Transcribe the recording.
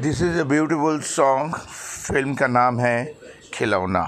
This is a beautiful song film का नाम है खिलौना।